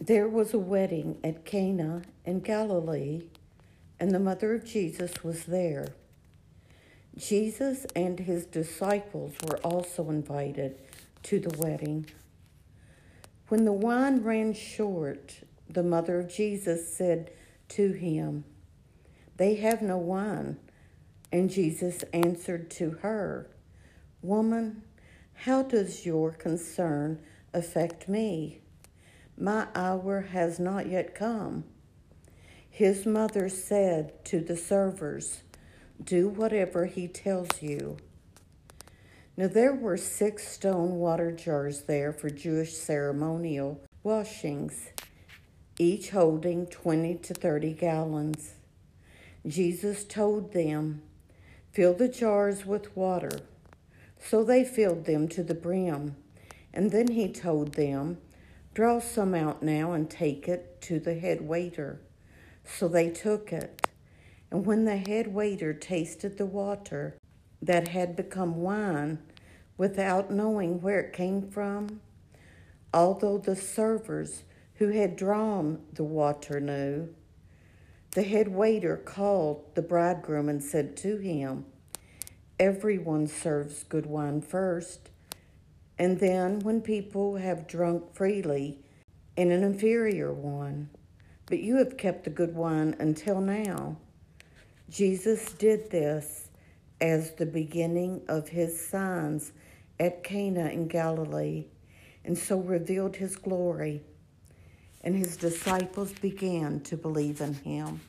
There was a wedding at Cana in Galilee, and the mother of Jesus was there. Jesus and his disciples were also invited to the wedding. When the wine ran short, the mother of Jesus said to him, They have no wine. And Jesus answered to her, Woman, how does your concern affect me? My hour has not yet come. His mother said to the servers, Do whatever he tells you. Now there were six stone water jars there for Jewish ceremonial washings, each holding 20 to 30 gallons. Jesus told them, Fill the jars with water. So they filled them to the brim. And then he told them, Draw some out now and take it to the head waiter. So they took it. And when the head waiter tasted the water that had become wine without knowing where it came from, although the servers who had drawn the water knew, the head waiter called the bridegroom and said to him, Everyone serves good wine first, and then when people have drunk freely, in an inferior one but you have kept the good wine until now. Jesus did this as the beginning of his signs at Cana in Galilee, and so revealed his glory, and his disciples began to believe in him.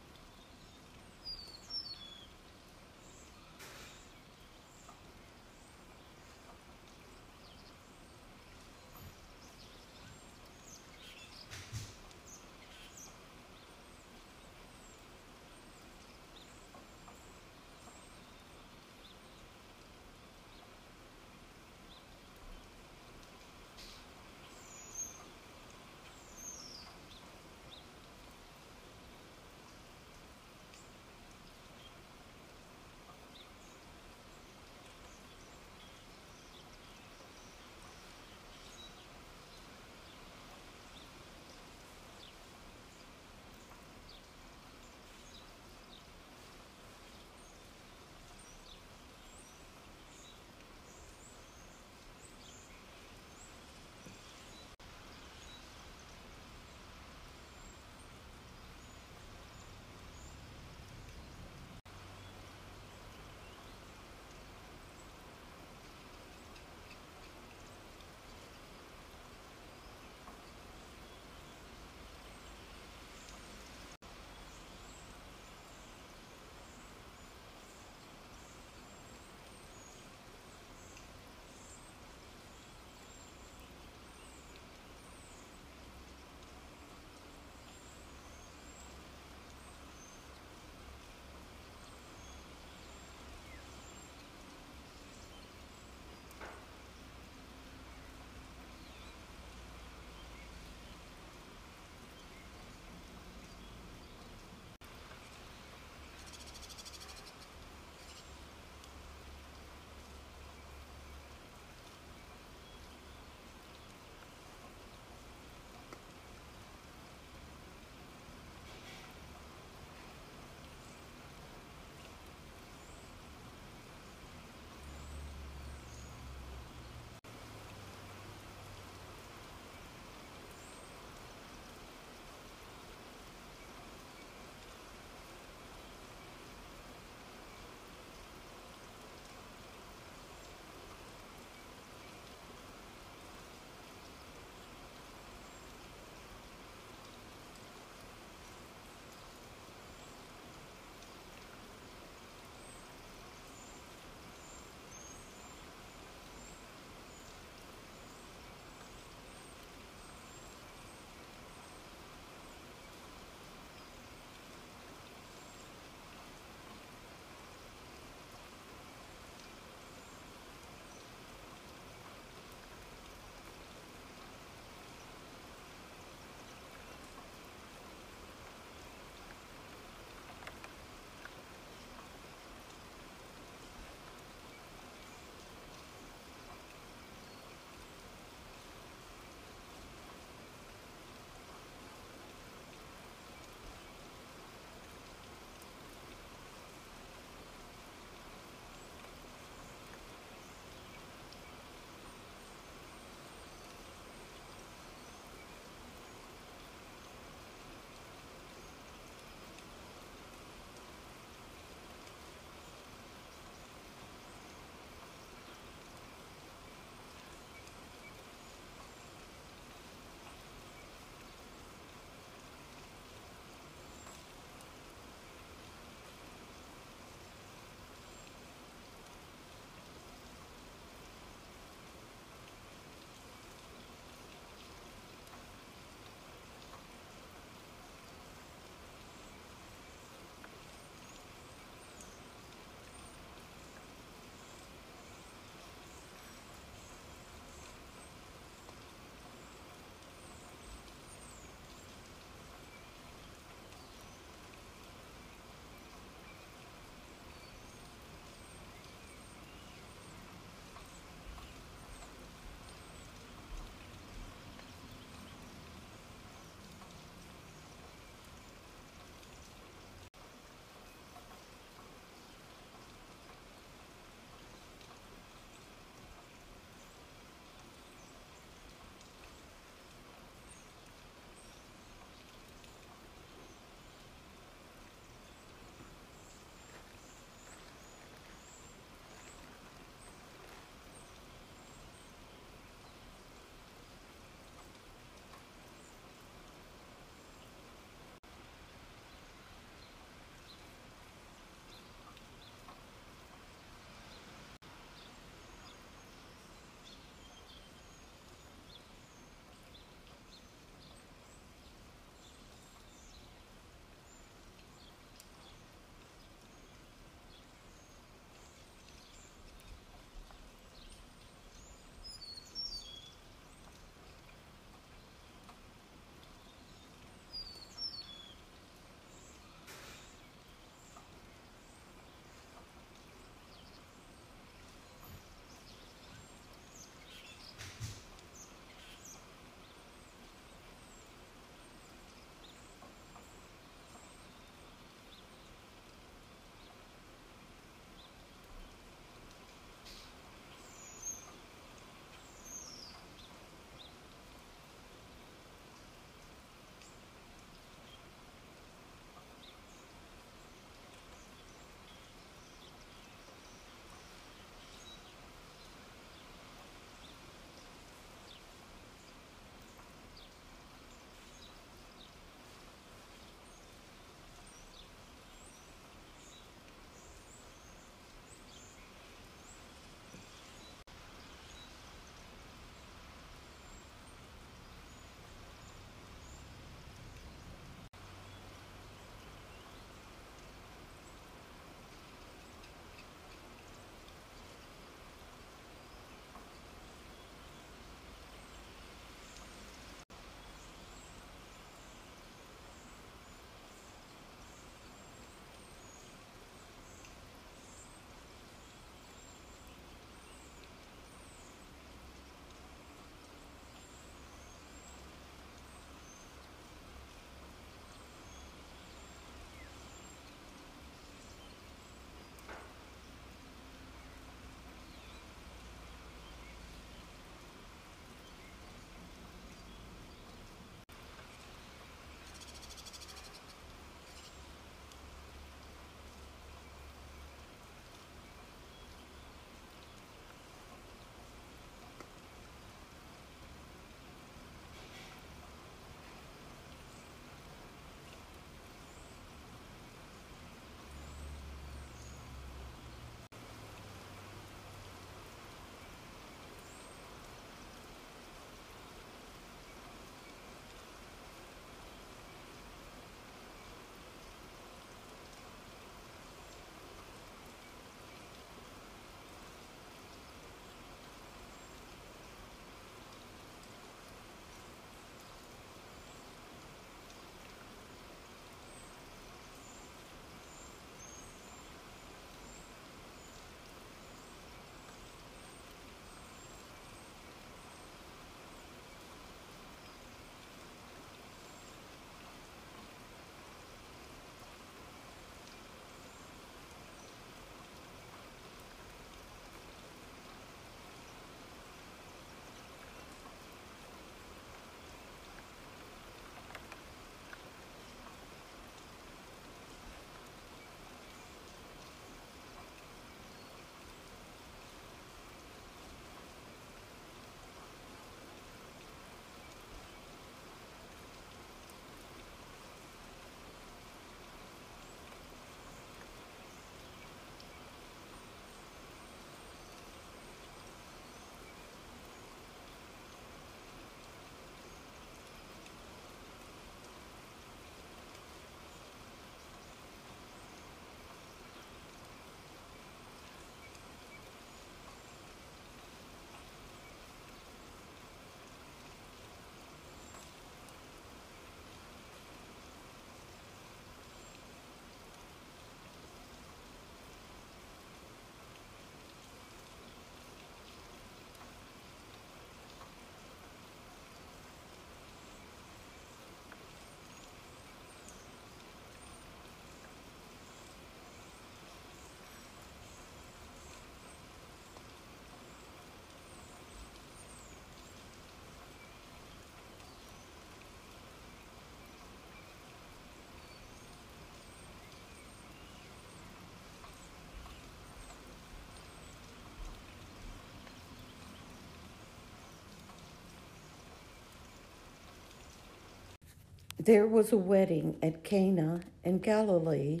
There was a wedding at Cana in Galilee,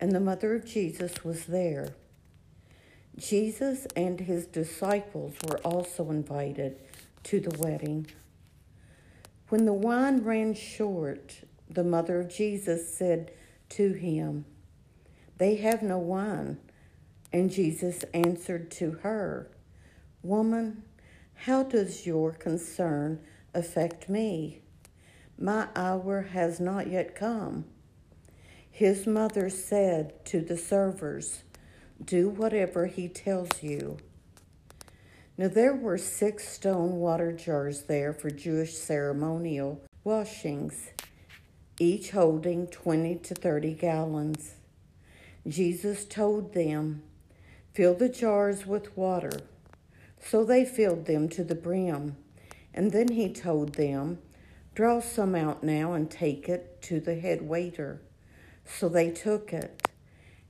and the mother of Jesus was there. Jesus and his disciples were also invited to the wedding. When the wine ran short, the mother of Jesus said to him, They have no wine. And Jesus answered to her, Woman, how does your concern affect me? My hour has not yet come. His mother said to the servers, Do whatever he tells you. Now there were six stone water jars there for Jewish ceremonial washings, each holding 20 to 30 gallons. Jesus told them, Fill the jars with water. So they filled them to the brim. And then he told them, Draw some out now and take it to the head waiter. So they took it.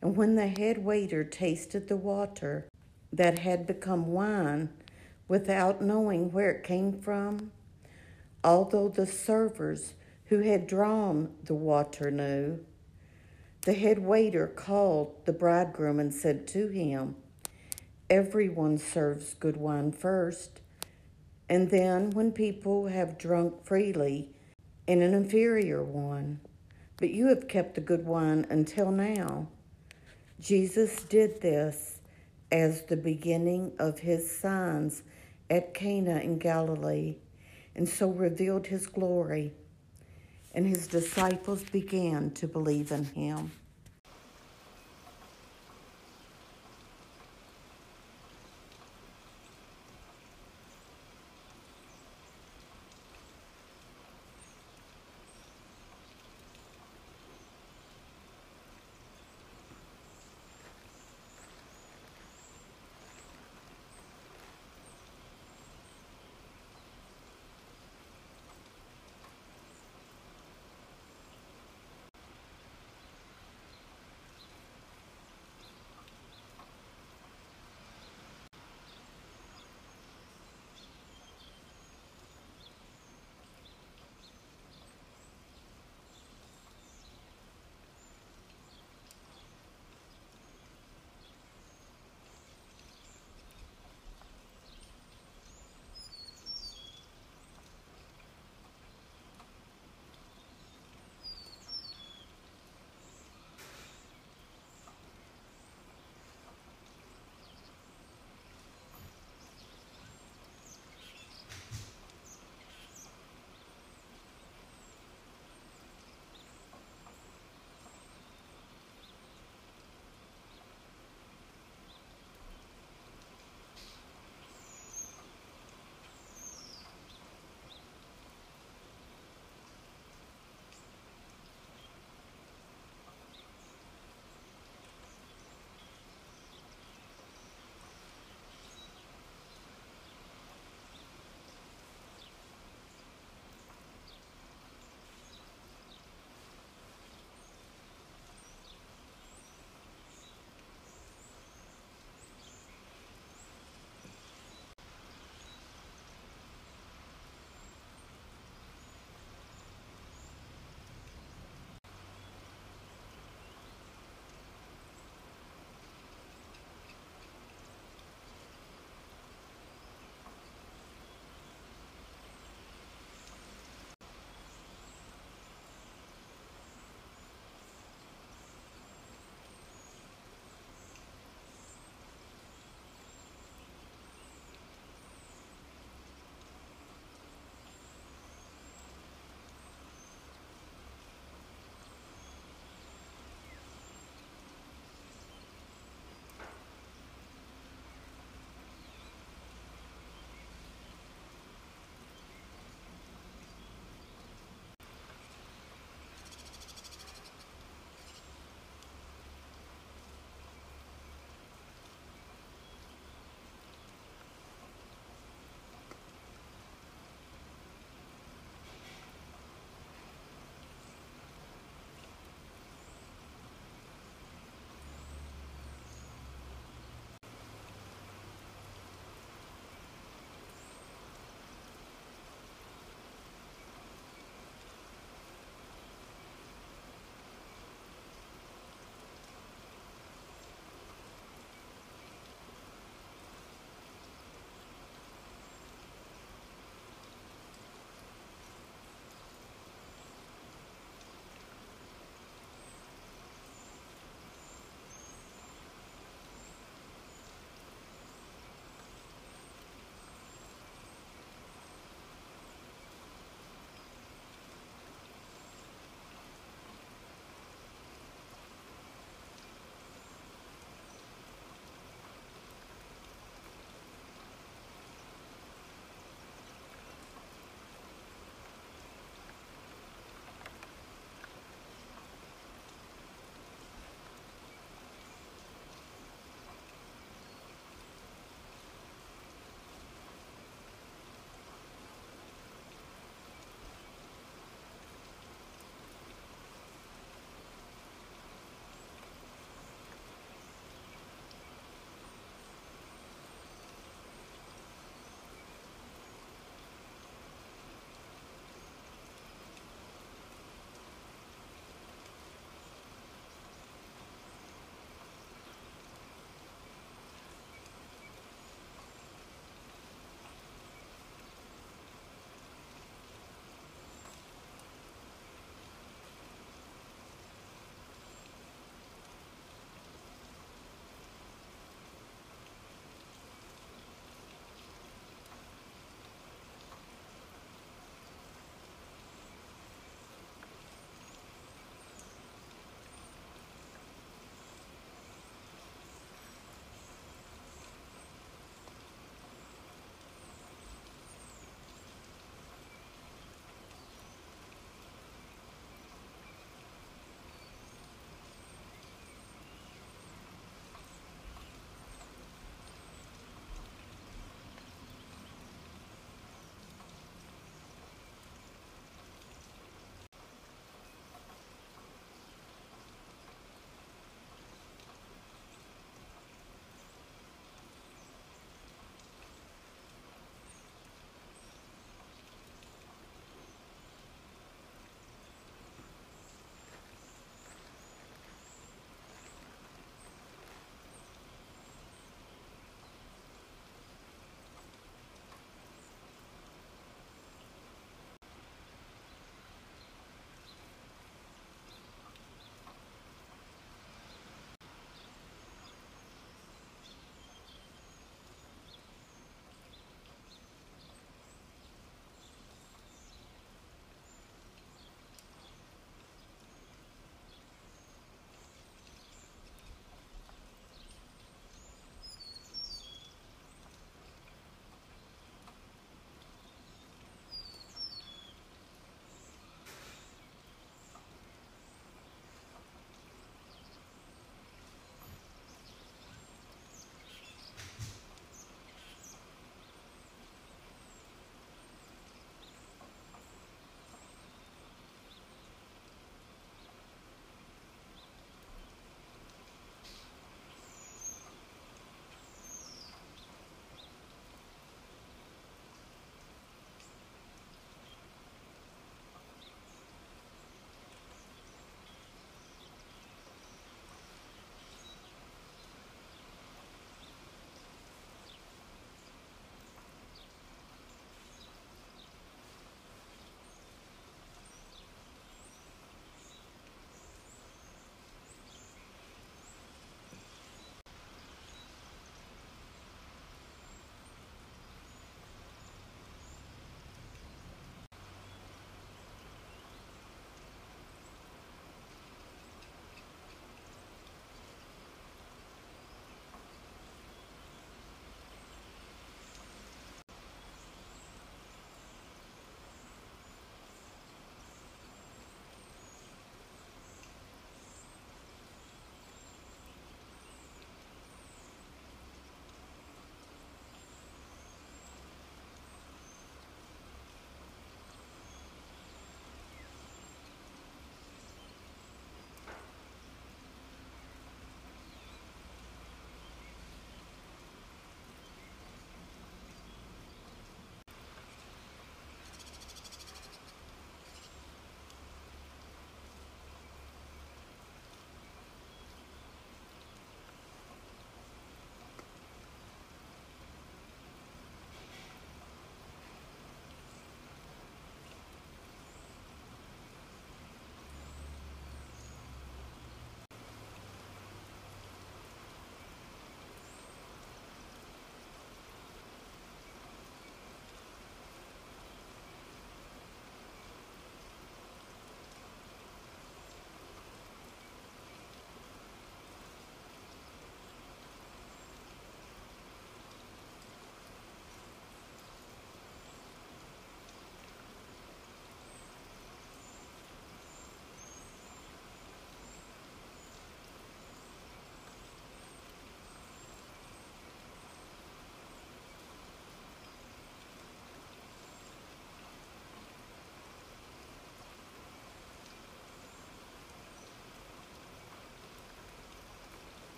And when the head waiter tasted the water that had become wine without knowing where it came from, although the servers who had drawn the water knew, the head waiter called the bridegroom and said to him, Everyone serves good wine first and then when people have drunk freely in an inferior one, but you have kept the good wine until now. Jesus did this as the beginning of his signs at Cana in Galilee, and so revealed his glory, and his disciples began to believe in him.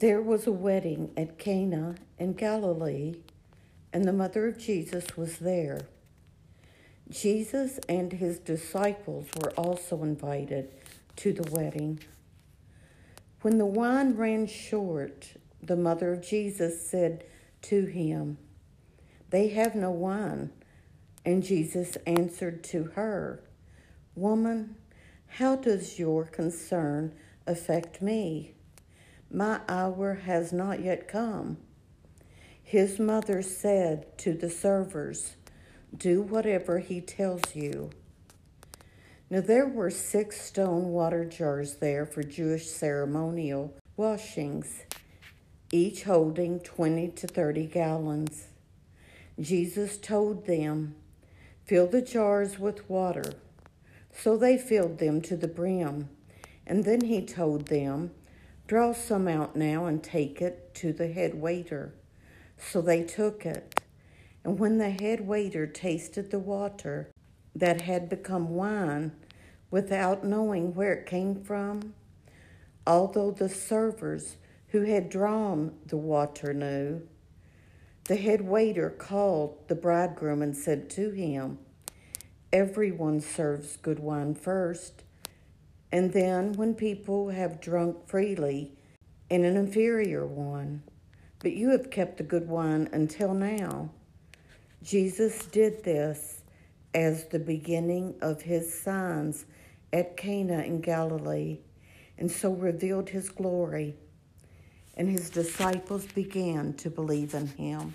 There was a wedding at Cana in Galilee, and the mother of Jesus was there. Jesus and his disciples were also invited to the wedding. When the wine ran short, the mother of Jesus said to him, They have no wine. And Jesus answered to her, Woman, how does your concern affect me? My hour has not yet come. His mother said to the servers, Do whatever he tells you. Now there were six stone water jars there for Jewish ceremonial washings, each holding 20 to 30 gallons. Jesus told them, Fill the jars with water. So they filled them to the brim. And then he told them, Draw some out now and take it to the head waiter. So they took it. And when the head waiter tasted the water that had become wine without knowing where it came from, although the servers who had drawn the water knew, the head waiter called the bridegroom and said to him, Everyone serves good wine first and then when people have drunk freely in an inferior one, but you have kept the good wine until now. Jesus did this as the beginning of his signs at Cana in Galilee, and so revealed his glory, and his disciples began to believe in him.